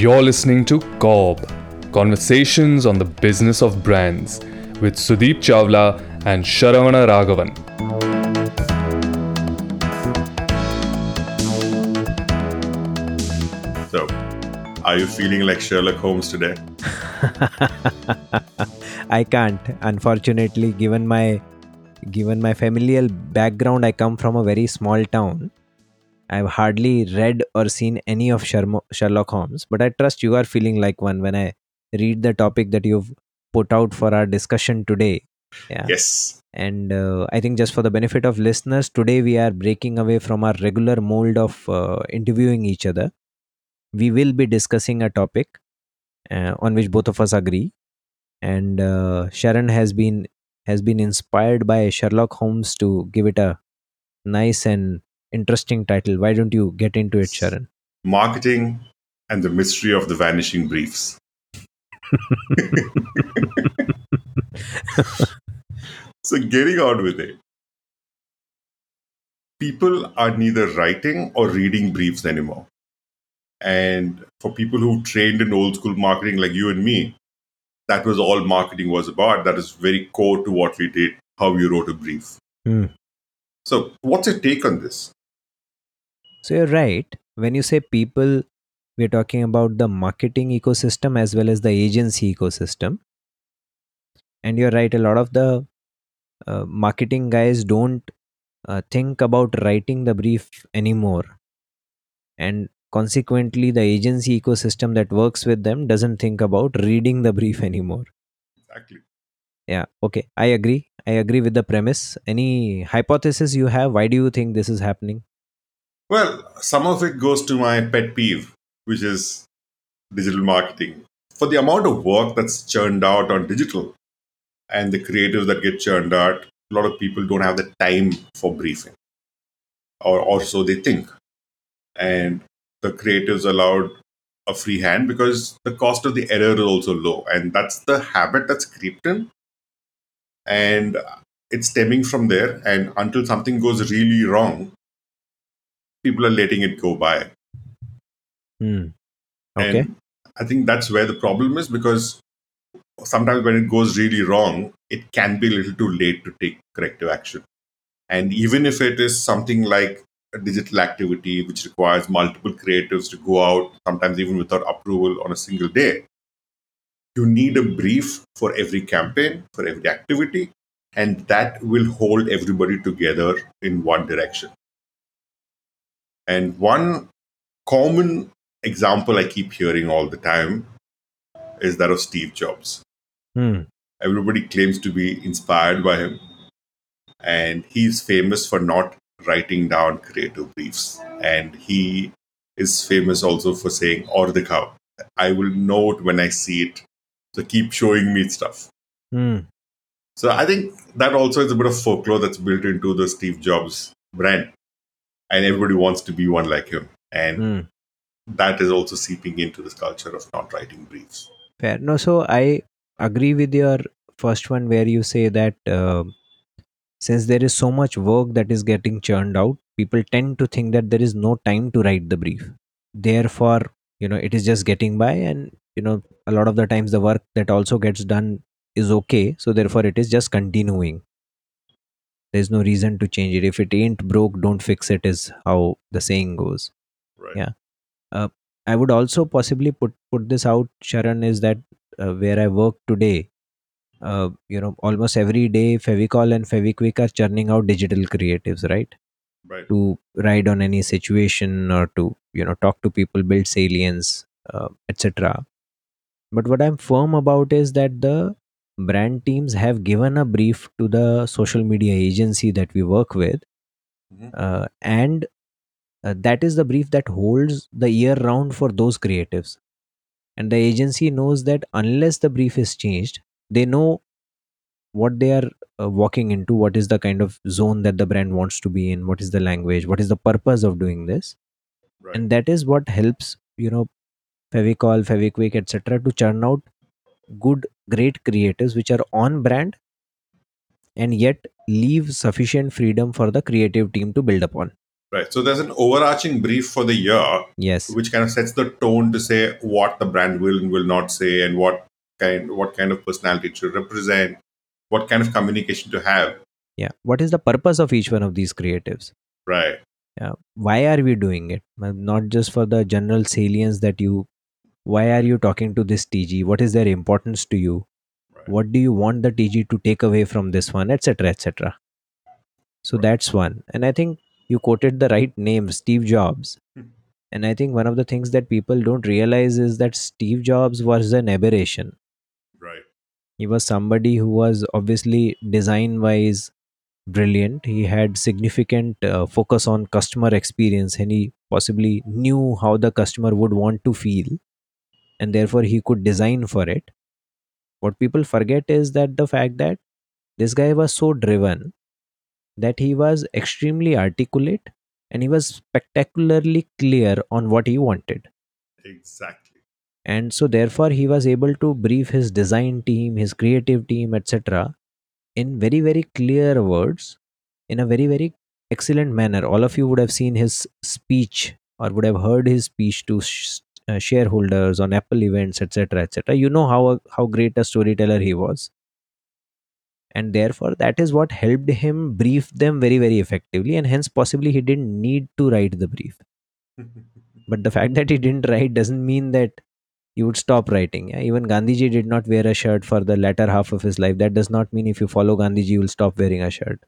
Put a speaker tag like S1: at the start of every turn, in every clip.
S1: You're listening to COB Conversations on the Business of Brands with Sudeep Chawla and Sharavana Raghavan.
S2: So, are you feeling like Sherlock Holmes today?
S3: I can't, unfortunately, given my given my familial background. I come from a very small town. I've hardly read or seen any of Sherlock Holmes, but I trust you are feeling like one when I read the topic that you've put out for our discussion today. Yeah.
S2: Yes.
S3: And uh, I think just for the benefit of listeners, today we are breaking away from our regular mold of uh, interviewing each other. We will be discussing a topic uh, on which both of us agree, and uh, Sharan has been has been inspired by Sherlock Holmes to give it a nice and interesting title. Why don't you get into it, Sharan?
S2: Marketing and the mystery of the vanishing briefs. so, getting on with it. People are neither writing or reading briefs anymore. And for people who trained in old school marketing like you and me, that was all marketing was about. That is very core to what we did, how we wrote a brief.
S3: Hmm.
S2: So, what's your take on this?
S3: So you're right. When you say people, we're talking about the marketing ecosystem as well as the agency ecosystem. And you're right, a lot of the uh, marketing guys don't uh, think about writing the brief anymore. And consequently, the agency ecosystem that works with them doesn't think about reading the brief anymore.
S2: Exactly.
S3: Yeah, okay. I agree. I agree with the premise. Any hypothesis you have? Why do you think this is happening?
S2: Well, some of it goes to my pet peeve, which is digital marketing. For the amount of work that's churned out on digital and the creatives that get churned out, a lot of people don't have the time for briefing, or, or so they think. And the creatives allowed a free hand because the cost of the error is also low. And that's the habit that's creeped in. And it's stemming from there. And until something goes really wrong, people are letting it go by.
S3: Hmm. Okay.
S2: And I think that's where the problem is because sometimes when it goes really wrong, it can be a little too late to take corrective action. And even if it is something like a digital activity which requires multiple creatives to go out, sometimes even without approval on a single day, you need a brief for every campaign, for every activity, and that will hold everybody together in one direction. And one common example I keep hearing all the time is that of Steve Jobs.
S3: Hmm.
S2: Everybody claims to be inspired by him, and he's famous for not writing down creative briefs. And he is famous also for saying, or the cow. I will know it when I see it. So keep showing me stuff.
S3: Hmm.
S2: So I think that also is a bit of folklore that's built into the Steve Jobs brand. And everybody wants to be one like him. And
S3: Hmm.
S2: that is also seeping into this culture of not writing briefs.
S3: Fair. No, so I agree with your first one where you say that uh, since there is so much work that is getting churned out, people tend to think that there is no time to write the brief. Therefore, you know, it is just getting by, and you know, a lot of the times the work that also gets done is okay. So therefore, it is just continuing. There's no reason to change it. If it ain't broke, don't fix it. Is how the saying goes.
S2: Right.
S3: Yeah. I would also possibly put put this out, Sharan, is that uh, where I work today, uh, you know, almost every day, Fevicol and Fevikwik are churning out digital creatives, right?
S2: Right.
S3: To ride on any situation or to you know talk to people, build salience, uh, etc. But what I'm firm about is that the brand teams have given a brief to the social media agency that we work with,
S2: Mhm.
S3: uh, and uh, that is the brief that holds the year round for those creatives and the agency knows that unless the brief is changed they know what they are uh, walking into what is the kind of zone that the brand wants to be in what is the language what is the purpose of doing this
S2: Right.
S3: and that is what helps you know fevicol fevikwik etc to churn out good great creatives which are on brand and yet leave sufficient freedom for the creative team to build upon
S2: Right. So there's an overarching brief for the year,
S3: yes
S2: which kind of sets the tone to say what the brand will and will not say, and what kind what kind of personality it should represent, what kind of communication to have.
S3: yeah what is the purpose of each one of these creatives
S2: Right.
S3: yeah why are we doing it not just for the general salience that you why are you talking to this tg what is their importance to you
S2: Right.
S3: what do you want the tg to take away from this one etc etc so
S2: Right.
S3: that's one and i think you quoted the right name steve jobs
S2: Hmm.
S3: and i think one of the things that people don't realize is that steve jobs was an aberration
S2: Right.
S3: he was somebody who was obviously design wise brilliant he had significant uh, focus on customer experience and he possibly knew how the customer would want to feel and therefore he could design for it. What people forget is that the fact that this guy was so driven that he was extremely articulate and he was spectacularly clear on what he wanted.
S2: Exactly.
S3: and so therefore he was able to brief his design team his creative team etc in very very clear words in a very very excellent manner. All of you would have seen his speech or would have heard his speech to sh- uh, shareholders on apple events etc etc you know how how great a storyteller he was and therefore that is what helped him brief them very very effectively and hence possibly he didn't need to write the brief but the fact that he didn't write doesn't mean that you would stop writing. Yeah? Even Gandhiji did not wear a shirt for the latter half of his life. That does not mean if you follow Gandhiji, you will stop wearing a shirt.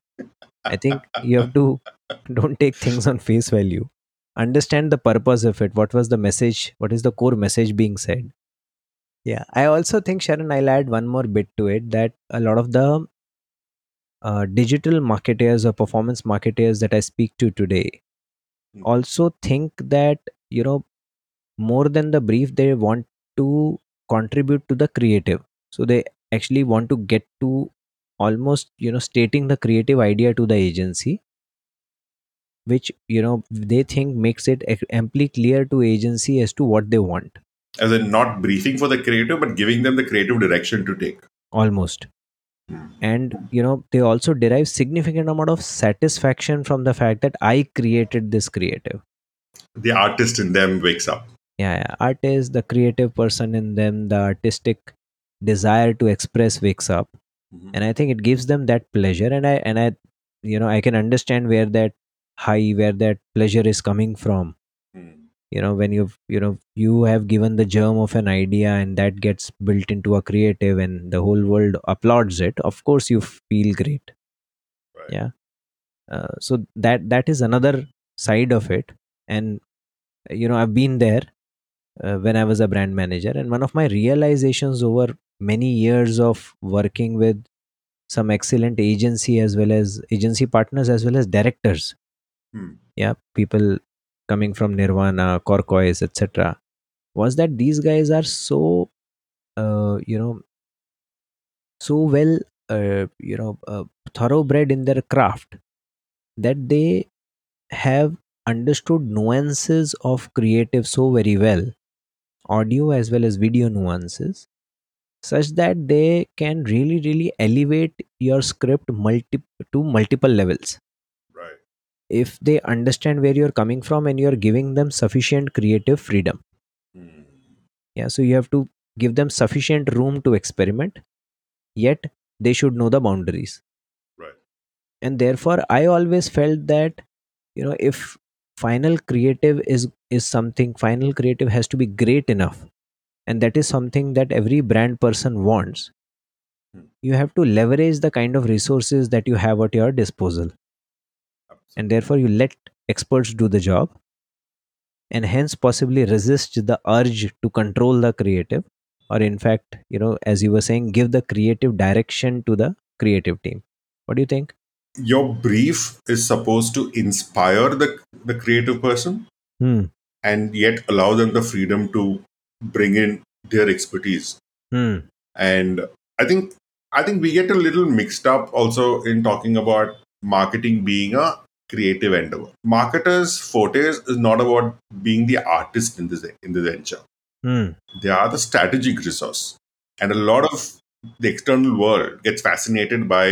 S3: I think you have to don't take things on face value. Understand the purpose of it. What was the message? What is the core message being said? Yeah, I also think Sharan, I'll add one more bit to it that a lot of the uh, digital marketers or performance marketers that I speak to today
S2: Hmm.
S3: also think that you know more than the brief they want to contribute to the creative so they actually want to get to almost you know stating the creative idea to the agency which you know they think makes it amply clear to agency as to what they want
S2: As in not briefing for the creative, but giving them the creative direction to take.
S3: almost
S2: Hmm.
S3: and you know they also derive significant amount of satisfaction from the fact that i created this creative
S2: The artist in them wakes up.
S3: yeah, yeah. artist the creative person in them the artistic desire to express wakes up
S2: Mhm.
S3: and i think it gives them that pleasure and i and i you know i can understand where that high where that pleasure is coming from
S2: Hmm.
S3: you know when you've you know you have given the germ of an idea and that gets built into a creative and the whole world applauds it of course you feel great
S2: Right.
S3: yeah uh, so that that is another side of it and you know i've been there uh, when i was a brand manager and one of my realizations over many years of working with some excellent agency as well as agency partners as well as directors
S2: Hmm.
S3: yeah people coming from nirvana corcoise etc was that these guys are so uh, you know so well uh, you know uh, thoroughbred in their craft that they have understood nuances of creative so very well audio as well as video nuances such that they can really really elevate your script multi- to multiple levels. If they understand where you're coming from and you're giving them sufficient creative freedom
S2: Hmm.
S3: yeah so you have to give them sufficient room to experiment yet they should know the boundaries
S2: Right.
S3: and therefore i always felt that you know if final creative is is something final creative has to be great enough and that is something that every brand person wants
S2: Hmm.
S3: you have to leverage the kind of resources that you have at your disposal and therefore you let experts do the job and hence possibly resist the urge to control the creative or in fact you know as you were saying give the creative direction to the creative team. What do you think?
S2: Your brief is supposed to inspire the, the creative person
S3: hmm.
S2: and yet allow them the freedom to bring in their expertise.
S3: hmm.
S2: And I think I think we get a little mixed up also in talking about marketing being a creative endeavor. Marketers' fortes is not about being the artist in this in this venture.
S3: hmm
S2: They are the strategic resource. And a lot of the external world gets fascinated by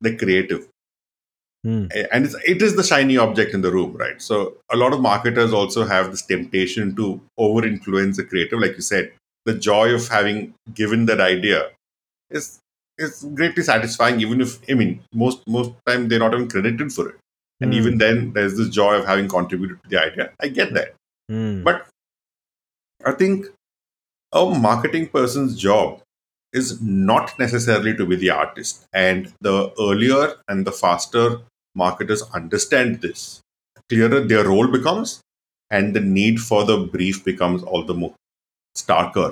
S2: the creative.
S3: Hmm.
S2: and it's, it is the shiny object in the room right so a lot of marketers also have this temptation to over influence the creative like you said the joy of having given that idea is is greatly satisfying even if i mean most most time they're not even credited for it and
S3: Hmm.
S2: even then there's this joy of having contributed to the idea i get that
S3: Hmm.
S2: but i think a marketing person's job is not necessarily to be the artist. And the earlier and the faster marketers understand this, clearer their role becomes, and the need for the brief becomes all the more starker.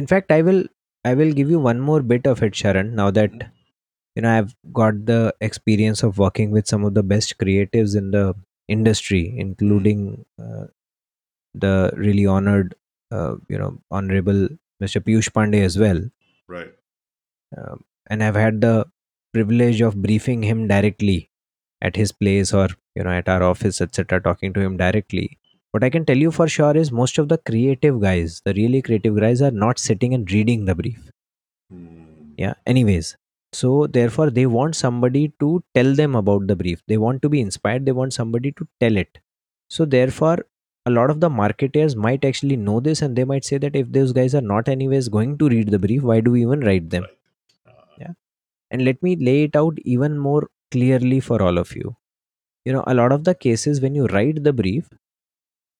S3: in fact i will i will give you one more bit of it sharan now that you know i've got the experience of working with some of the best creatives in the industry including uh, the really honored uh, you know honorable mr piyush pandey as well
S2: Right.
S3: um, and i've had the privilege of briefing him directly at his place or you know at our office etc talking to him directly what i can tell you for sure is most of the creative guys the really creative guys are not sitting and reading the brief
S2: Hmm.
S3: yeah anyways so therefore they want somebody to tell them about the brief. They want to be inspired. They want somebody to tell it. So therefore a lot of the marketers might actually know this and they might say that if those guys are not anyways going to read the brief why do we even write them.
S2: Uh,
S3: and let me lay it out even more clearly for all of you. You know a lot of the cases when you write the brief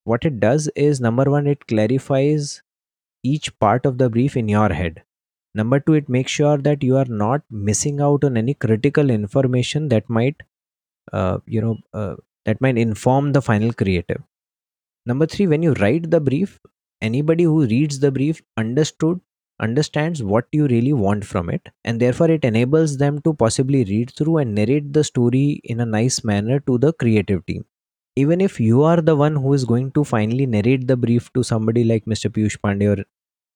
S3: what it does is number one it clarifies each part of the brief in your head number two it makes sure that you are not missing out on any critical information that might uh, you know uh, that might inform the final creative. Number three when you write the brief anybody who reads the brief understood understands what you really want from it and therefore it enables them to possibly read through and narrate the story in a nice manner to the creative team. Even if you are the one who is going to finally narrate the brief to somebody like mr piyush pandey or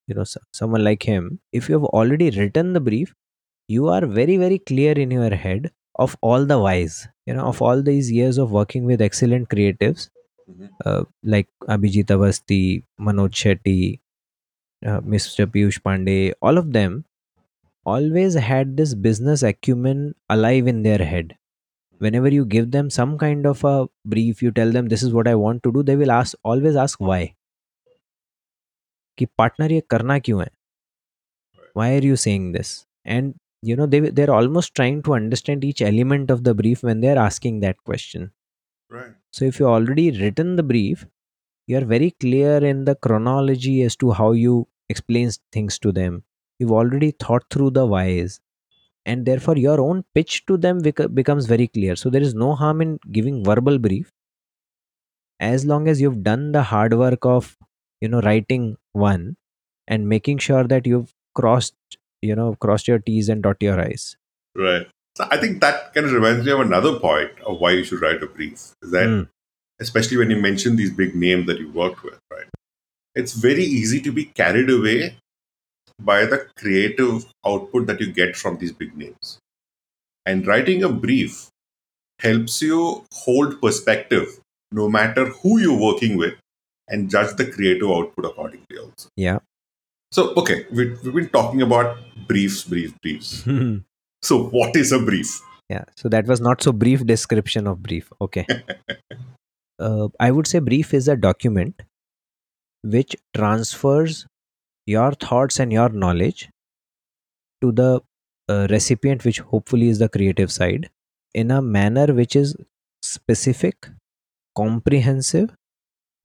S3: you know someone like him if you have already written the brief you are very very clear in your head of all the whys you know of all these years of working with excellent creatives
S2: Mhm.
S3: uh, like abhijit avasthi manoj shetty uh, mr piyush pandey all of them always had this business acumen alive in their head whenever you give them some kind of a brief you tell them this is what i want to do they will ask always ask why कि partner ये करना क्यों है why are you saying this and you know they they're almost trying to understand each element of the brief when they're asking that question
S2: Right.
S3: so if you already written the brief you are very clear in the chronology as to how you explain things to them you've already thought through the whys and therefore your own pitch to them bec- becomes very clear so there is no harm in giving verbal brief as long as you've done the hard work of you know writing one and making sure that you've crossed you know crossed your t's and dot your i's
S2: Right. So I think that kind of reminds me of another point of why you should write a brief. Is that
S3: Hmm.
S2: especially when you mention these big names that you worked with, right? It's very easy to be carried away by the creative output that you get from these big names. And writing a brief helps you hold perspective no matter who you're working with and judge the creative output accordingly also.
S3: yeah
S2: So, okay, we, we've been talking about briefs, briefs, briefs. So, what is a brief?
S3: yeah so that was not so brief description of brief okay uh, i would say brief is a document which transfers your thoughts and your knowledge to the uh, recipient which hopefully is the creative side in a manner which is specific comprehensive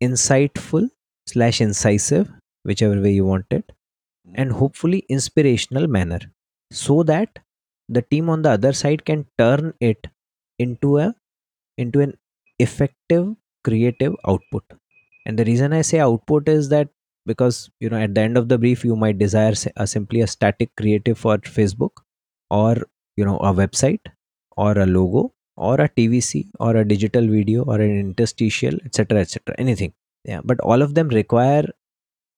S3: insightful slash incisive whichever way you want it and hopefully inspirational manner so that the team on the other side can turn it into a into an effective creative output. And the reason i say output is that because you know at the end of the brief you might desire a, simply a static creative for facebook or you know a website or a logo or a tvc or a digital video or an interstitial etc etc anything yeah but all of them require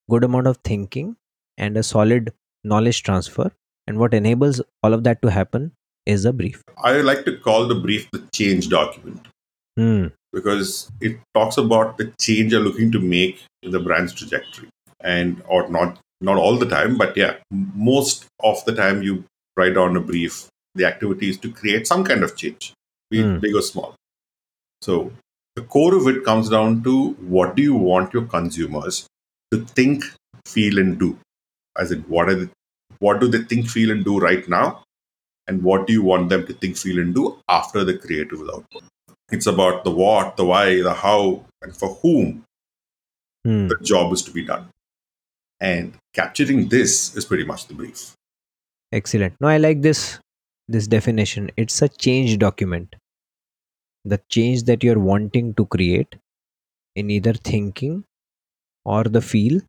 S3: good amount of thinking and a solid knowledge transfer and what enables all of that to happen is a brief
S2: I like to call the brief the change document
S3: Hmm.
S2: because it talks about the change you're looking to make in the brand's trajectory. And, or not, not all the time, but yeah, most of the time you write down a brief, the activity is to create some kind of change. Be it
S3: Hmm.
S2: big or small. So the core of it comes down to what do you want your consumers to think, feel, and do? As in, what are the, what do they think, feel, and do right now? And what do you want them to think, feel, and do after the creative output? It's about the what, the why, the how, and for whom
S3: Hmm.
S2: the job is to be done. And capturing this is pretty much the brief.
S3: Excellent. No, I like this this definition. It's a change document. The change that you're wanting to create in either thinking or the feel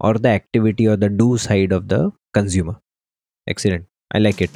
S3: or the activity or the do side of the consumer. Excellent. I like it.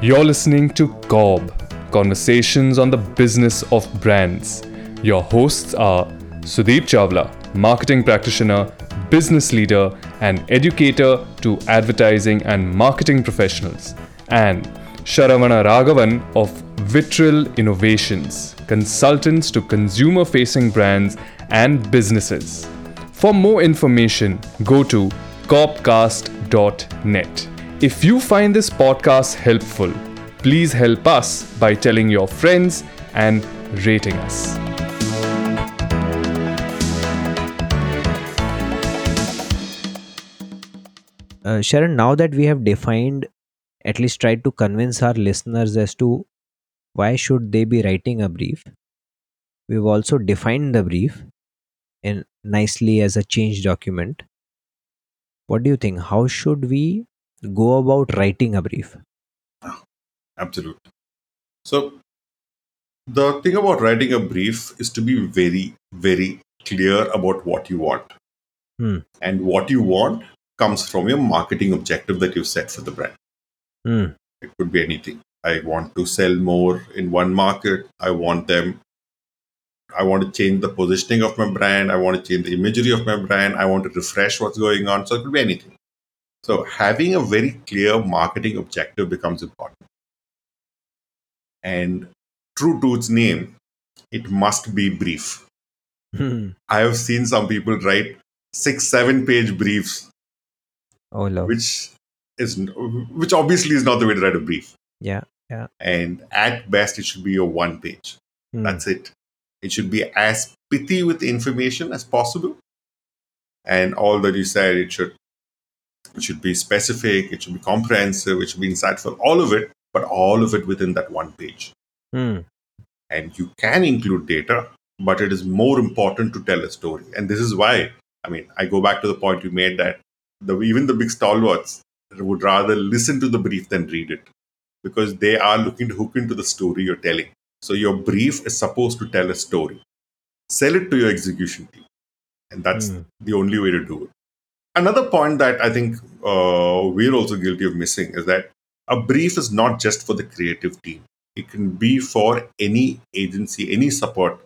S1: You're listening to COB Conversations on the Business of Brands. Your hosts are Sudeep Chawla, marketing practitioner, business leader, and educator to advertising and marketing professionals, and Sharavana Raghavan of Vitril Innovations, consultants to consumer facing brands and businesses. For more information, go to copcast.net. If you find this podcast helpful, please help us by telling your friends and rating us.
S3: Uh, Sharan, now that we have defined, at least tried to convince our listeners as to why should they be writing a brief, we've also defined the brief in nicely as a change document. What do you think? How should we go about writing a brief?
S2: Absolutely. So, the thing about writing a brief is to be very, very clear about what you want.
S3: Hmm.
S2: And what you want comes from your marketing objective that you've set for the brand.
S3: Hmm.
S2: It could be anything. I want to sell more in one market. I want them. I want to change the positioning of my brand. I want to change the imagery of my brand. I want to refresh what's going on. So it could be anything. So having a very clear marketing objective becomes important. And true to its name, it must be brief.
S3: Hmm.
S2: I have seen some people write six, seven page briefs,
S3: oh, love.
S2: which is which obviously is not the way to write a brief.
S3: yeah. Yeah.
S2: And at best, it should be a one page.
S3: Hmm.
S2: That's it. It should be as pithy with information as possible. And all that you said, it should it should be specific, it should be comprehensive, it should be insightful, all of it, but all of it within that one page.
S3: Hmm.
S2: And you can include data, but it is more important to tell a story. And this is why, I mean, I go back to the point you made that the, even the big stalwarts would rather listen to the brief than read it because they are looking to hook into the story you're telling. So your brief is supposed to tell a story. Sell it to your execution team. And that's
S3: Hmm.
S2: the only way to do it. Another point that I think uh, we're also guilty of missing is that a brief is not just for the creative team. It can be for any agency, any support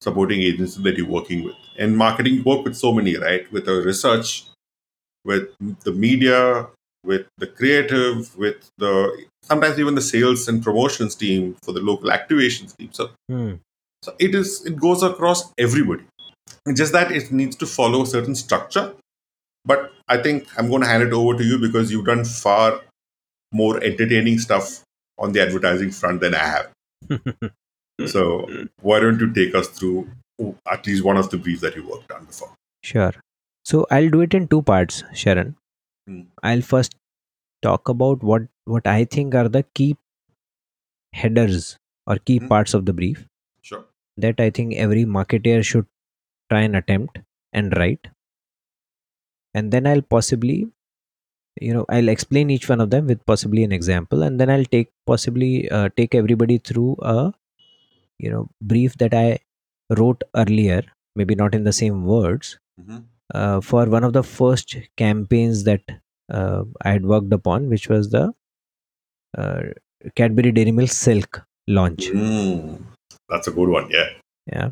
S2: supporting agency that you're working with. And marketing, you work with so many, right? With the research, with the media, with the creative, with the sometimes even the sales and promotions team for the local activations team. So
S3: Hmm.
S2: so it is it goes across everybody. It's just that it needs to follow a certain structure. But I think I'm going to hand it over to you because you've done far more entertaining stuff on the advertising front than I have. So why don't you take us through at least one of the briefs that you worked on before?
S3: Sure. So I'll do it in two parts, Sharan.
S2: Hmm.
S3: I'll first talk about what what I think are the key headers or key
S2: Hmm.
S3: parts of the brief
S2: Sure.
S3: that I think every marketer should try and attempt and write. And then I'll possibly, you know, I'll explain each one of them with possibly an example, and then I'll take possibly uh, take everybody through a, you know, brief that I wrote earlier, maybe not in the same words,
S2: Mhm.
S3: Uh, for one of the first campaigns that uh, I had worked upon, which was the uh, Cadbury Dairy Milk Silk launch.
S2: Mm, that's a good one. Yeah.
S3: Yeah.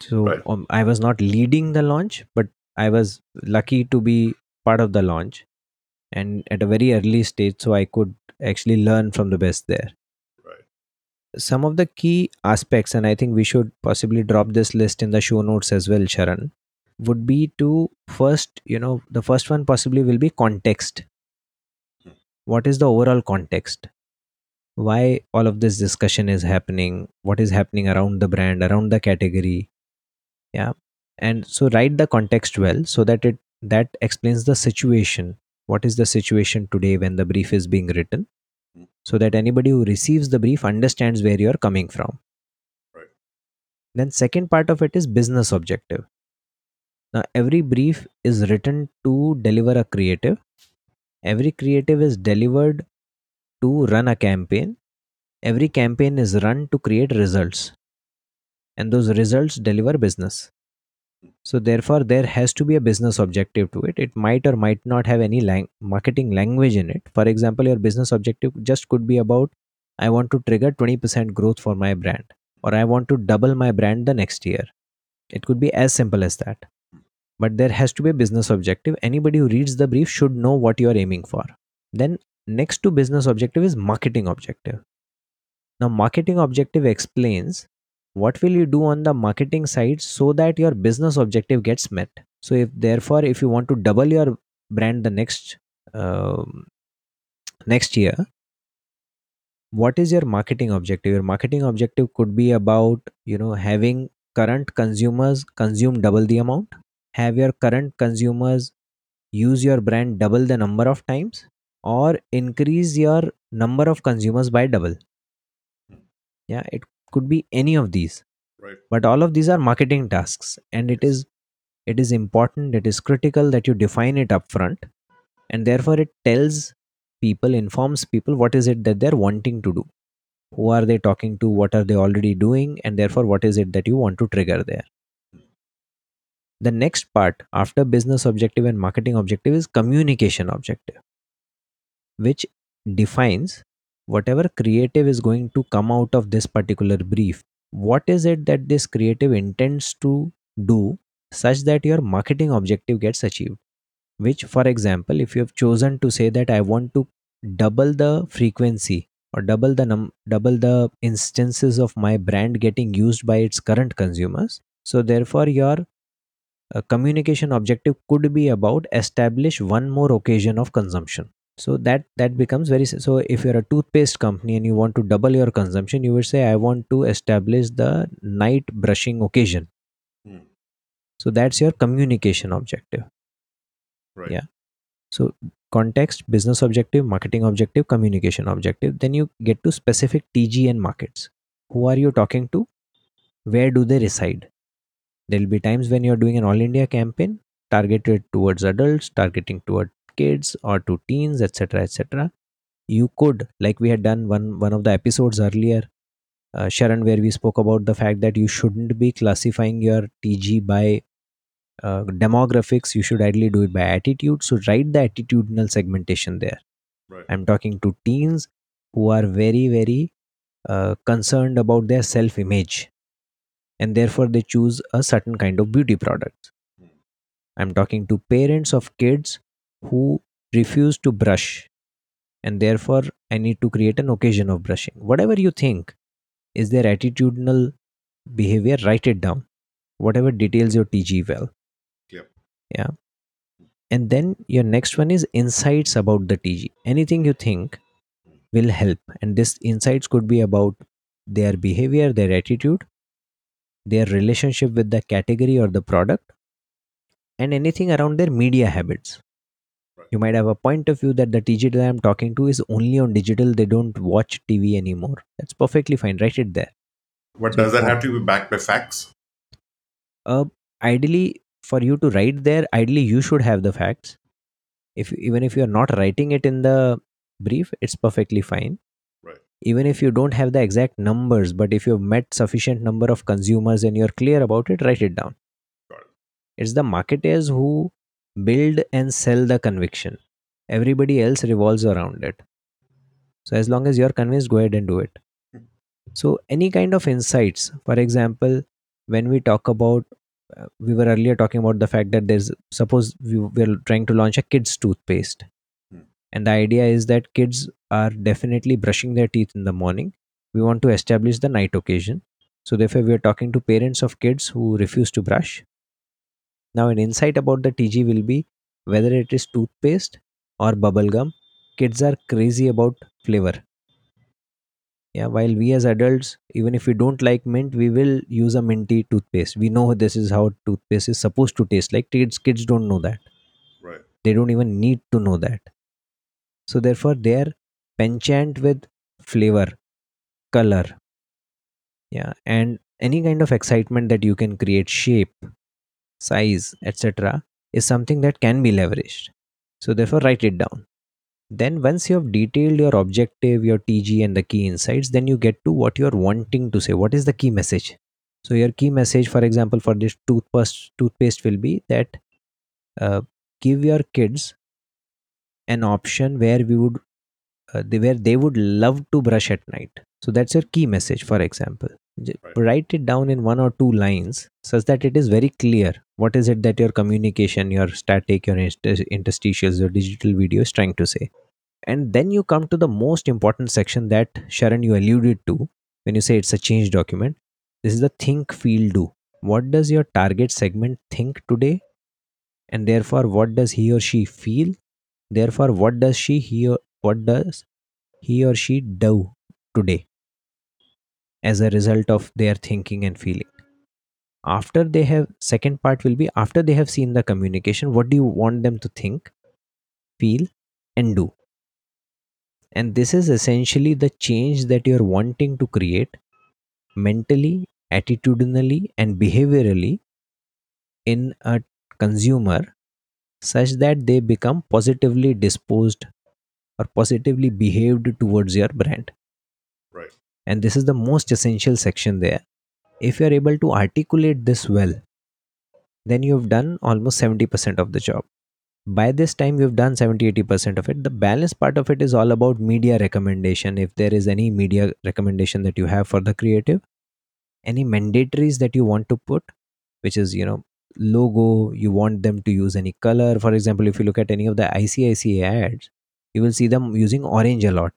S3: So
S2: Right.
S3: um, I was not leading the launch, but I was lucky to be part of the launch and at a very early stage, so I could actually learn from the best there.
S2: Right.
S3: Some of the key aspects, and I think we should possibly drop this list in the show notes as well, Sharan, would be to first, you know, the first one possibly will be context. what is the overall context? Why all of this discussion is happening? What is happening around the brand around the category? Yeah. And so write the context well so that it that explains the situation. What is the situation today when the brief is being written? So that anybody who receives the brief understands where you're coming from.
S2: Right.
S3: then second part of it is business objective now every brief is written to deliver a creative. Every creative is delivered to run a campaign. Every campaign is run to create results. And those results deliver business. So therefore there has to be a business objective to it. It might or might not have any lang- marketing language in it. For example your business objective just could be about i want to trigger 20% growth for my brand or i want to double my brand the next year. It could be as simple as that but there has to be a business objective. Anybody who reads the brief should know what you are aiming for. Then next to business objective is marketing objective. Now marketing objective explains what will you do on the marketing side so that your business objective gets met. So if therefore if you want to double your brand the next um, next year what is your marketing objective? Your marketing objective could be about you know having current consumers consume double the amount have your current consumers use your brand double the number of times or increase your number of consumers by double? Yeah it could be any of these.
S2: Right.
S3: but all of these are marketing tasks and it is it is important it is critical that you define it up front and therefore it tells people informs people what is it that they're wanting to do. Who are they talking to? What are they already doing? And therefore what is it that you want to trigger there the next part after business objective and marketing objective is communication objective which defines whatever creative is going to come out of this particular brief. What is it that this creative intends to do such that your marketing objective gets achieved? Which for example if you have chosen to say that i want to double the frequency or double the num- double the instances of my brand getting used by its current consumers so therefore your uh, communication objective could be about establish one more occasion of consumption so that that becomes very so if you're a toothpaste company and you want to double your consumption you would say i want to establish the night brushing occasion
S2: Hmm.
S3: so that's your communication objective
S2: Right.
S3: Yeah. so context business objective marketing objective communication objective then you get to specific tg and markets who are you talking to where do they reside there'll be times when you're doing an all india campaign targeted towards adults targeting toward kids or to teens etc etc you could like we had done one one of the episodes earlier uh, sharan where we spoke about the fact that you shouldn't be classifying your tg by uh, demographics. You should ideally do it by attitude. So write the attitudinal segmentation there.
S2: Right.
S3: i'm talking to teens who are very very uh, concerned about their self image and therefore they choose a certain kind of beauty products.
S2: Hmm.
S3: i'm talking to parents of kids who refuse to brush and therefore i need to create an occasion of brushing. Whatever you think is their attitudinal behavior write it down. Whatever details your tg well.
S2: Yep.
S3: yeah. And then your next one is insights about the tg anything you think will help and this insights could be about their behavior their attitude their relationship with the category or the product and anything around their media habits. You might have a point of view that the tg that i'm talking to is only on digital they don't watch tv anymore. That's perfectly fine write it there.
S2: But does that have to be backed by facts?
S3: uh, ideally for you to write there ideally you should have the facts. If even if you're not writing it in the brief it's perfectly fine. Even if you don't have the exact numbers but if you've met sufficient number of consumers and you're clear about it write it down. It's the marketers who build and sell the conviction. Everybody else revolves around it. So as long as you're convinced go ahead and do it. So any kind of insights for example when we talk about uh, we were earlier talking about the fact that there's suppose we we're trying to launch a kids toothpaste. And the idea is that kids are definitely brushing their teeth in the morning. We want to establish the night occasion. So therefore we are talking to parents of kids who refuse to brush. Now an insight about the tg will be whether it is toothpaste or bubble gum kids are crazy about flavor. Yeah while we as adults even if we don't like mint we will use a minty toothpaste. We know this is how toothpaste is supposed to taste. Like kids kids don't know that.
S2: Right.
S3: they don't even need to know that so therefore they are penchant with flavor color. Yeah and any kind of excitement that you can create shape size etc is something that can be leveraged. So therefore write it down. Then once you have detailed your objective your tg and the key insights then you get to what you're wanting to say. What is the key message? So your key message for example for this toothpaste toothpaste will be that uh, give your kids an option where we would uh, they, where they would love to brush at night. So that's your key message for example.
S2: Right.
S3: write it down in one or two lines such that it is very clear what is it that your communication your static your interstitials your digital video is trying to say. And then you come to the most important section that sharan you alluded to when you say it's a change document. This is the think feel do. What does your target segment think today? And therefore what does he or she feel therefore what does she he or what does he or she do today as a result of their thinking and feeling? After they have second part will be after they have seen the communication what do you want them to think feel and do? And this is essentially the change that you're wanting to create mentally attitudinally and behaviorally in a consumer such that they become positively disposed or positively behaved towards your brand.
S2: Right.
S3: and this is the most essential section there. If you are able to articulate this well then you've done almost 70% of the job. By this time you've done 70 80% of it. The balance part of it is all about media recommendation. If there is any media recommendation that you have for the creative any mandatories that you want to put which is you know logo you want them to use any color. For example if you look at any of the ICICI ads you will see them using orange a lot.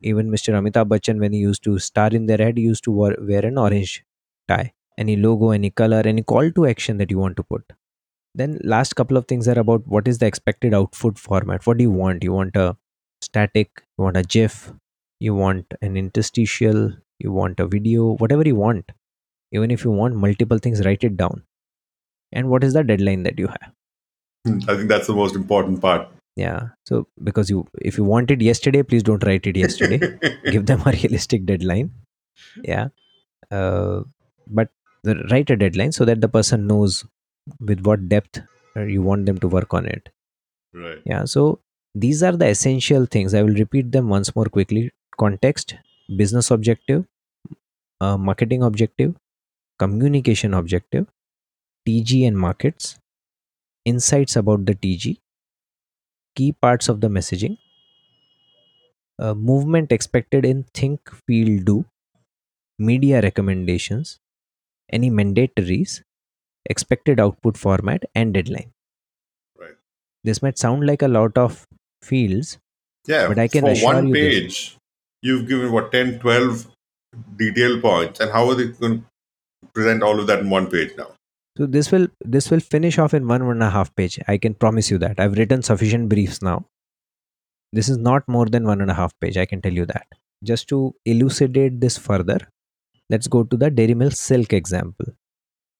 S3: Even Mr. Amitabh Bachchan when he used to star in their ad he used to wear an orange tie. Any logo any color any call to action that you want to put. Then last couple of things are about what is the expected output format. What do you want? You want a static you want a gif you want an interstitial you want a video whatever you want. Even if you want multiple things write it down and what is the deadline that you have?
S2: I think that's the most important part.
S3: yeah so because you if you want it yesterday please don't write it yesterday. Give them a realistic deadline. Yeah uh, but the, write a deadline so that the person knows with what depth uh, you want them to work on it.
S2: Right.
S3: yeah so these are the essential things. I will repeat them once more quickly. Context business objective uh, marketing objective communication objective tg and markets insights about the tg key parts of the messaging uh, movement expected in think feel do media recommendations any mandatories expected output format and deadline
S2: Right.
S3: this might sound like a lot of fields
S2: Yeah.
S3: But I can
S2: for
S3: assure
S2: one
S3: you this.
S2: page, you've given what 10, 12 detail points, and how are they going to present all of that in one page now?
S3: So this will this will finish off in one one and a half page. I can promise you that. I've written sufficient briefs now. This is not more than one and a half page. I can tell you that. Just to elucidate this further let's go to the dairy milk silk example.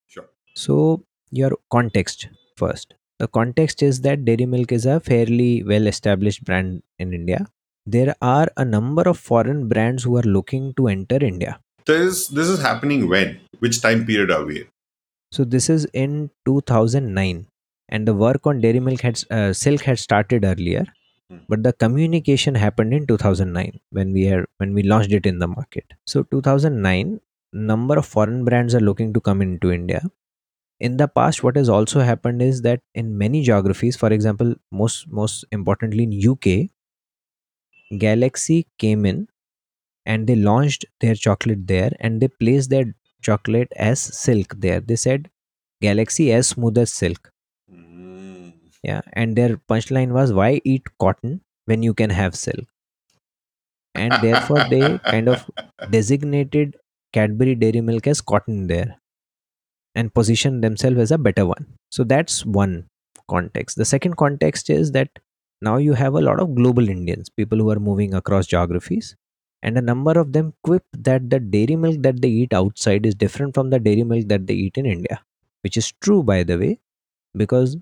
S2: Sure.
S3: so your context first. The context is that dairy milk is a fairly well established brand in india. There are a number of foreign brands who are looking to enter india.
S2: This this is happening when? Which time period are we in?
S3: So this is in 2009, and the work on dairy milk had uh, silk had started earlier,
S2: Hmm.
S3: but the communication happened in 2009 when we had when we launched it in the market. So 2009, number of foreign brands are looking to come into India. In the past, what has also happened is that in many geographies, for example, most most importantly in UK, Galaxy came in and they launched their chocolate there and they placed their chocolate as silk there. They said Galaxy as smooth as silk.
S2: Mm.
S3: Yeah. And their punchline was why eat cotton when you can have silk? And therefore they kind of designated Cadbury Dairy Milk as cotton there and positioned themselves as a better one. So that's one context. The second context is that now you have a lot of global Indians, people who are moving across geographies, and a number of them quip that the dairy milk that they eat outside is different from the dairy milk that they eat in India, which is true, by the way, because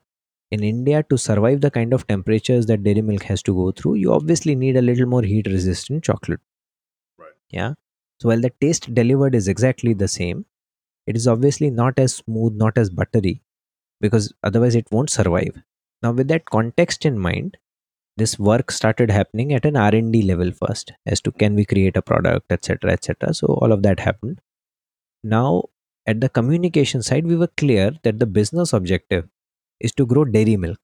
S3: in India, to survive the kind of temperatures that dairy milk has to go through, you obviously need a little more heat resistant chocolate.
S2: Right.
S3: Yeah. So while the taste delivered is exactly the same, it is obviously not as smooth, not as buttery, because otherwise it won't survive. Now, with that context in mind, this work started happening at an r&d level first as to can we create a product etc etc so all of that happened. Now at the communication side we were clear that the business objective is to grow dairy milk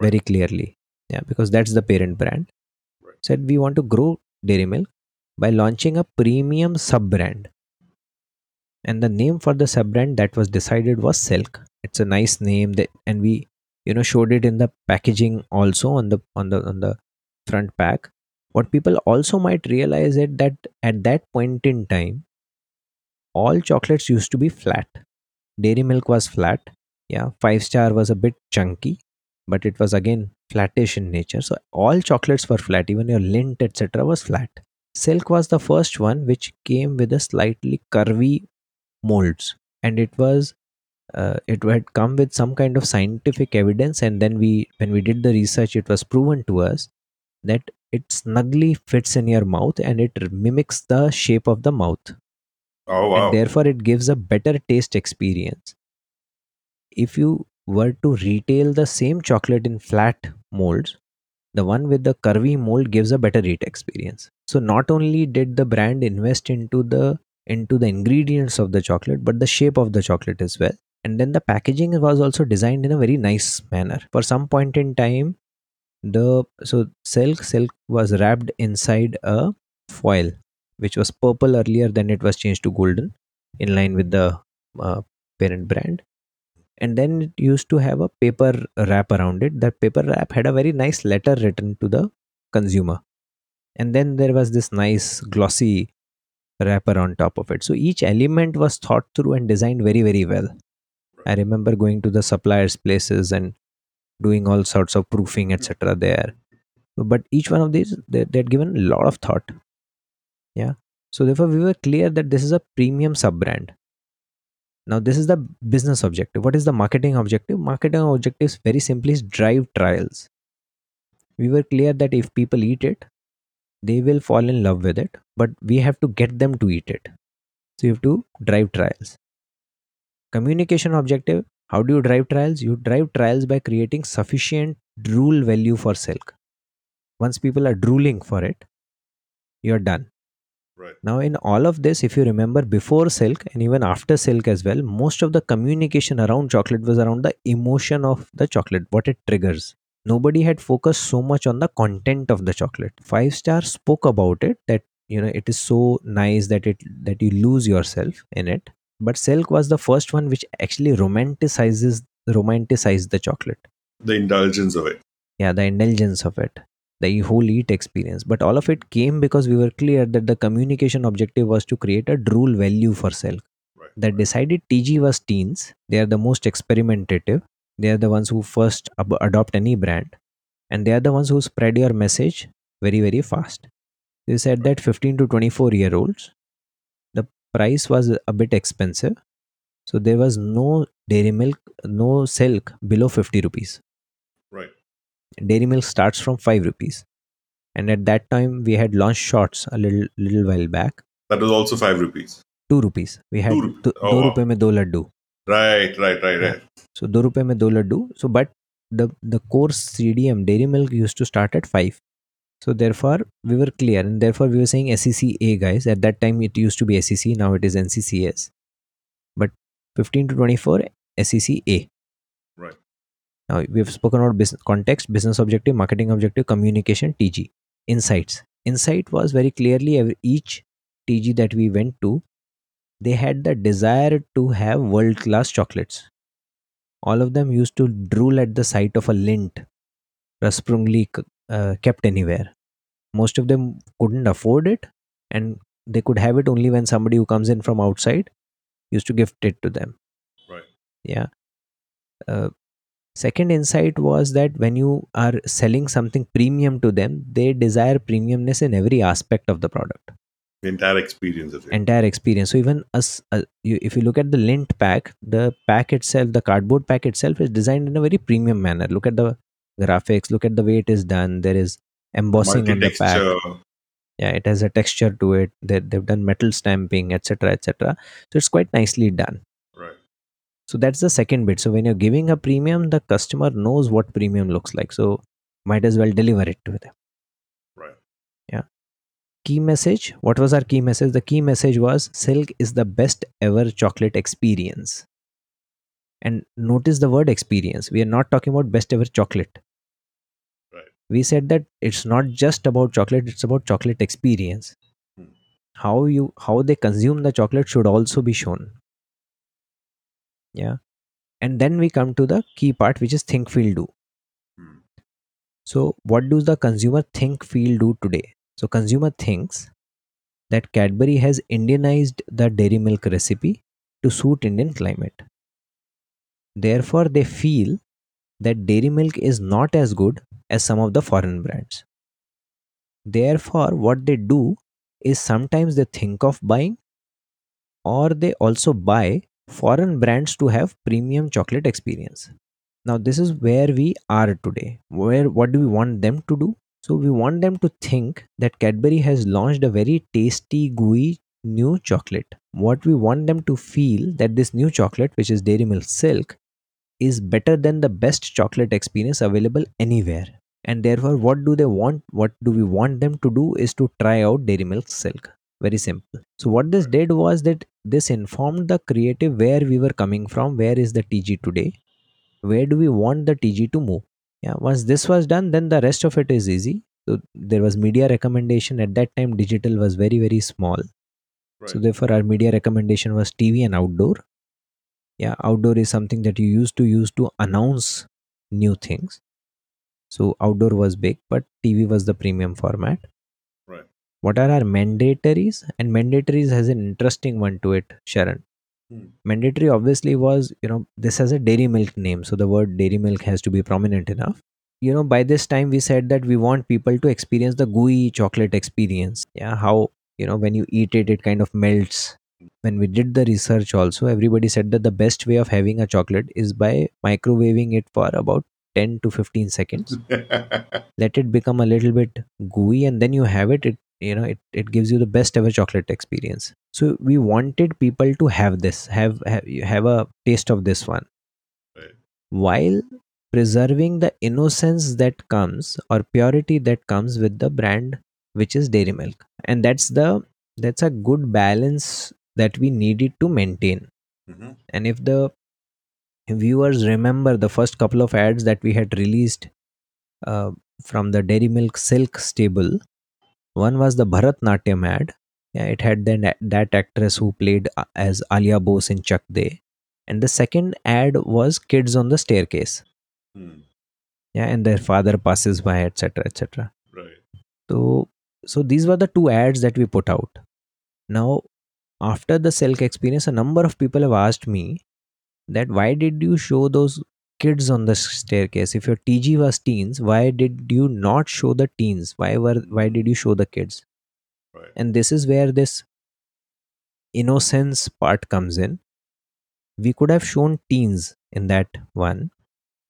S2: Right.
S3: very clearly. Yeah because that's the parent brand.
S2: Right.
S3: said we want to grow dairy milk by launching a premium sub brand and the name for the sub brand that was decided was silk. It's a nice name that and we you know showed it in the packaging also on the on the on the front pack. What people also might realize is that at that point in time all chocolates used to be flat. Dairy milk was flat. Yeah five star was a bit chunky but it was again flattish in nature. So all chocolates were flat. Even your Lindt etc was flat. Silk was the first one which came with a slightly curvy molds and it was uh, it had come with some kind of scientific evidence and then we when we did the research it was proven to us that it snugly fits in your mouth and it mimics the shape of the mouth.
S2: Oh wow.
S3: and therefore it gives a better taste experience. If you were to retail the same chocolate in flat molds the one with the curvy mold gives a better eat experience. So not only did the brand invest into the into the ingredients of the chocolate but the shape of the chocolate as well and then the packaging was also designed in a very nice manner. For some point in time the so silk silk was wrapped inside a foil which was purple earlier then it was changed to golden in line with the uh, parent brand. And then it used to have a paper wrap around it. That paper wrap had a very nice letter written to the consumer. And then there was this nice glossy wrapper on top of it. So each element was thought through and designed very very well i remember going to the suppliers places and doing all sorts of proofing etc there. But each one of these they, had given a lot of thought. Yeah. So therefore we were clear that this is a premium sub brand now this is the business objective. What is the marketing objective? Marketing objective is very simply is drive trials. We were clear that if people eat it they will fall in love with it but we have to get them to eat it. So you have to drive trials communication objective how do you drive trials? You drive trials by creating sufficient drool value for silk. Once people are drooling for it you're done.
S2: Right.
S3: now in all of this if you remember before silk and even after silk as well most of the communication around chocolate was around the emotion of the chocolate what it triggers. Nobody had focused so much on the content of the chocolate. Five star spoke about it that you know it is so nice that it that you lose yourself in it but silk was the first one which actually romanticizes romanticized the chocolate.
S2: The indulgence of it.
S3: yeah the indulgence of it. The whole eat experience. But all of it came because we were clear that the communication objective was to create a drool value for silk.
S2: Right.
S3: that decided tg was teens. They are the most experimentative. They are the ones who first ab- adopt any brand. And they are the ones who spread your message very very fast. They said that 15 to 24 year olds price was a bit expensive. So there was no dairy milk no silk below 50 rupees.
S2: Right.
S3: Dairy milk starts from 5 rupees. And at that time we had launched Shots a little little while back.
S2: That was also 5 rupees.
S3: 2 rupees. We had
S2: 2 rupees.
S3: 2
S2: wow.
S3: rupees right
S2: right right right
S3: yeah. so 2 rupees so but the the course cdm dairy milk used to start at 5 so therefore we were clear and therefore we were saying SEC A guys at that time it used to be sec now it is nccs but 15 to 24 SEC A
S2: Right.
S3: Now we have spoken about business context, business objective, marketing objective, communication, TG, insights. Insight was very clearly every, each TG that we went to, they had the desire to have world class chocolates. All of them used to drool at the sight of a Lindt, rasprungly uh, kept anywhere. Most of them couldn't afford it, and they could have it only when somebody who comes in from outside used to gift it to them.
S2: Right.
S3: Yeah. Uh, second insight was that when you are selling something premium to them they desire premiumness in every aspect of the product
S2: The entire experience of it.
S3: entire experience so even us uh, you, if you look at the Lindt pack the pack itself the cardboard pack itself is designed in a very premium manner look at the graphics look at the way it is done. There is embossing on the pack yeah it has a texture to it. They, they've done metal stamping etc etc so it's quite nicely done.
S2: Right.
S3: so that's the second bit. So when you're giving a premium the customer knows what premium looks like. So might as well deliver it to them.
S2: Right. Yeah.
S3: Key message. What was our key message? The key message was silk is the best ever chocolate experience. And notice the word experience. We are not talking about best ever chocolate. We said that it's not just about chocolate it's about chocolate experience.
S2: Hmm.
S3: how you how they consume the chocolate should also be shown. Yeah. And then we come to the key part which is think feel do.
S2: Hmm.
S3: so what does the consumer think feel do today? So consumer thinks that cadbury has indianized the dairy milk recipe to suit indian climate. Therefore they feel that dairy milk is not as good as some of the foreign brands. Therefore what they do is sometimes they think of buying or they also buy foreign brands to have premium chocolate experience. Now this is where we are today. Where what do we want them to do? So we want them to think that cadbury has launched a very tasty gooey new chocolate. What we want them to feel that this new chocolate which is dairy milk silk is better than the best chocolate experience available anywhere. And therefore what do they want? What do we want them to do is to try out dairy milk silk. Very simple. So what this did was that this informed the creative where we were coming from where is the tg today where do we want the tg to move? Yeah once this was done then the rest of it is easy. So there was media recommendation. At that time digital was very very small.
S2: Right.
S3: so therefore our media recommendation was tv and outdoor yeah outdoor is something that you used to use to announce new things. So outdoor was big but tv was the premium format.
S2: Right.
S3: what are our mandatories? And mandatories has an interesting one to it sharan.
S2: Hmm.
S3: mandatory obviously was you know this has a dairy milk name so the word dairy milk has to be prominent enough. You know by this time we said that we want people to experience the gooey chocolate experience. Yeah how you know when you eat it it kind of melts when we did the research also everybody said that the best way of having a chocolate is by microwaving it for about 10 to 15 seconds. Let it become a little bit gooey and then you have it it you know it, it gives you the best ever chocolate experience. So we wanted people to have this have have, have a taste of this one.
S2: Right.
S3: while preserving the innocence that comes or purity that comes with the brand which is dairy milk. And that's the that's a good balance that we needed to maintain
S2: Mhm.
S3: and if the viewers remember the first couple of ads that we had released uh, from the dairy milk silk stable one was the bharatnatyam ad yeah, it had then that actress who played uh, as alia bose in chak de and the second ad was kids on the staircase
S2: Hmm.
S3: yeah and their father passes by etc etc
S2: Right.
S3: so so these were the two ads that we put out now after the silk experience a number of people have asked me that why did you show those kids on the staircase? If your tg was teens why did you not show the teens? Why were why did you show the kids?
S2: Right.
S3: and this is where this innocence part comes in. We could have shown teens in that one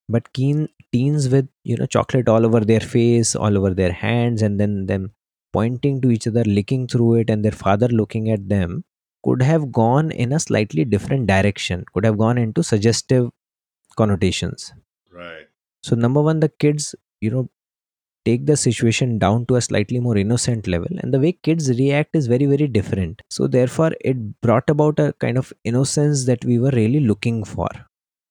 S3: but keen teens with you know chocolate all over their face all over their hands and then them pointing to each other licking through it and their father looking at them could have gone in a slightly different direction could have gone into suggestive connotations
S2: Right.
S3: so number one the kids you know take the situation down to a slightly more innocent level and the way kids react is very very different so therefore it brought about a kind of innocence that we were really looking for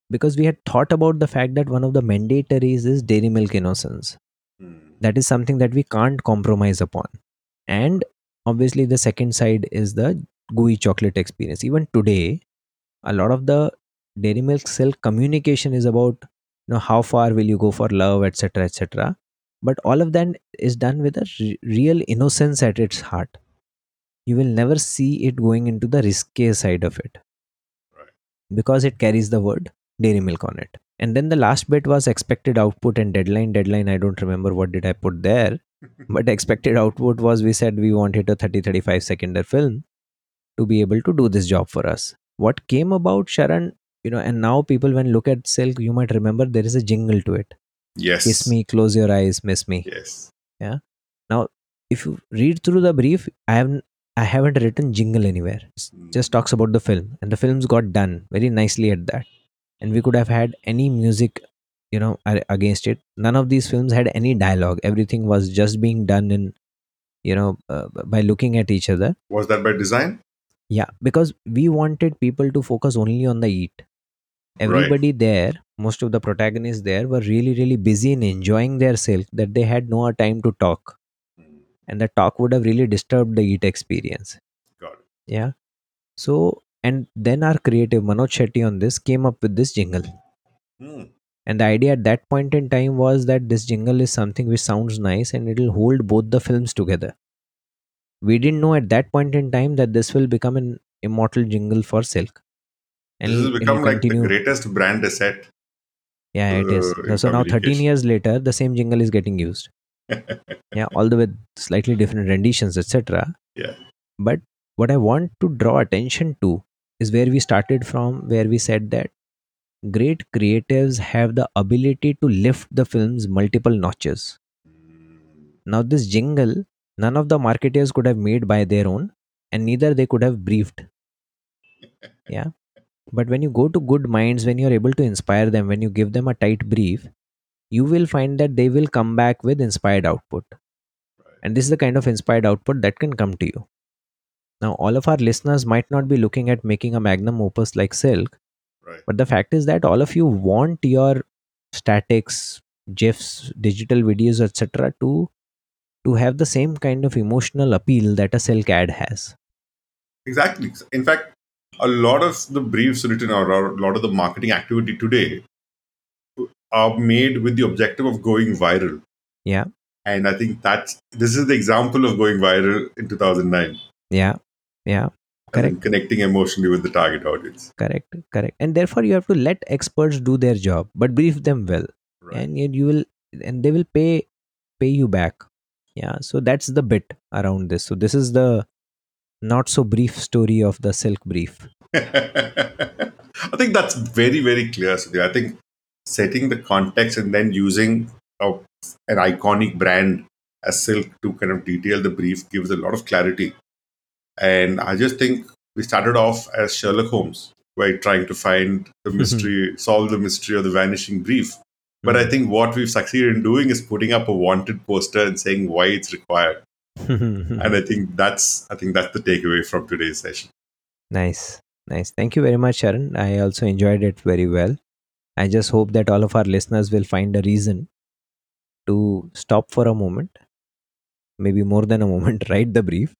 S3: because we had thought about the fact that one of the mandatories is dairy milk innocence
S2: Hmm.
S3: that is something that we can't compromise upon and obviously the second side is the gooey chocolate experience. Even today a lot of the dairy milk silk communication is about you know how far will you go for love etc etc but all of that is done with a re- real innocence at its heart. You will never see it going into the risque side of it.
S2: Right.
S3: because it carries the word dairy milk on it. And then the last bit was expected output and deadline. Deadline i don't remember what did i put there. But expected output was we said we wanted a 30 35 seconder film to be able to do this job for us what came about Sharan, you know and now people when look at silk you might remember there is a jingle to it
S2: Yes.
S3: kiss me close your eyes miss me
S2: Yes. Yeah.
S3: Now, if you read through the brief i haven't i haven't written jingle anywhere It's
S2: Mm.
S3: just talks about the film and the films got done very nicely at that and we could have had any music you know against it none of these films had any dialogue everything was just being done in you know uh, by looking at each other
S2: Was that by design?
S3: Yeah because we wanted people to focus only on the eat everybody there most of the protagonists there were really really busy in enjoying their silk that they had no time to talk.
S2: Mm.
S3: and the talk would have really disturbed the eat experience.
S2: Got it.
S3: yeah. So and then our creative manoj shetty on this came up with this jingle.
S2: Mm.
S3: and the idea at that point in time was that this jingle is something which sounds nice and it'll hold both the films together we didn't know at that point in time that this will become an immortal jingle for silk. And
S2: this
S3: it'll-
S2: become like the greatest brand asset.
S3: yeah it is.
S2: uh, in
S3: so now 13 years later the same jingle is getting used. Yeah although with slightly different renditions etc
S2: Yeah.
S3: but what i want to draw attention to is where we started from where we said that great creatives have the ability to lift the film's multiple notches. Now this jingle none of the marketers could have made by their own and neither they could have briefed. Yeah. But when you go to good minds when you're able to inspire them when you give them a tight brief you will find that they will come back with inspired output. And this is the kind of inspired output that can come to you. Now all of our listeners might not be looking at making a magnum opus like silk
S2: Right.
S3: but the fact is that all of you want your statics gifs digital videos etc to to have the same kind of emotional appeal that a silk ad has
S2: Exactly. In fact, a lot of the briefs written or a lot of the marketing activity today are made with the objective of going viral.
S3: Yeah.
S2: And I think that's this is the example of going viral in 2009.
S3: yeah yeah
S2: then connecting emotionally with the target audience.
S3: correct correct and therefore you have to let experts do their job but brief them well
S2: Right.
S3: and yet you will and they will pay pay you back yeah so that's the bit around this so this is the not so brief story of the silk brief
S2: I think that's very, very clear. Sudeep. I think setting the context and then using a, an iconic brand as Silk to kind of detail the brief gives a lot of clarity. And I just think we started off as Sherlock Holmes, by trying to find the mm-hmm. mystery, solve the mystery of the vanishing brief. But I hmm. think what we've succeeded in doing is putting up a wanted poster and saying why it's required. And I think that's I think that's the takeaway from today's session.
S3: nice. Nice. Thank you very much sharan i also enjoyed it very well. I just hope that all of our listeners will find a reason to stop for a moment maybe more than a moment write the brief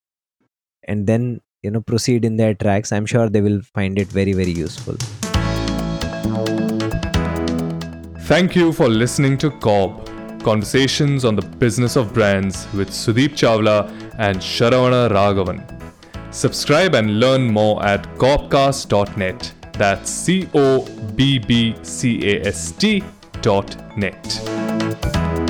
S3: and then you know proceed in their tracks. I'm sure they will find it very very useful
S1: Thank you for listening to COB Conversations on the Business of Brands with Sudeep Chawla and Sharavana Raghavan. Subscribe and learn more at cobbcast.net. That's C O B B C A S T dot net.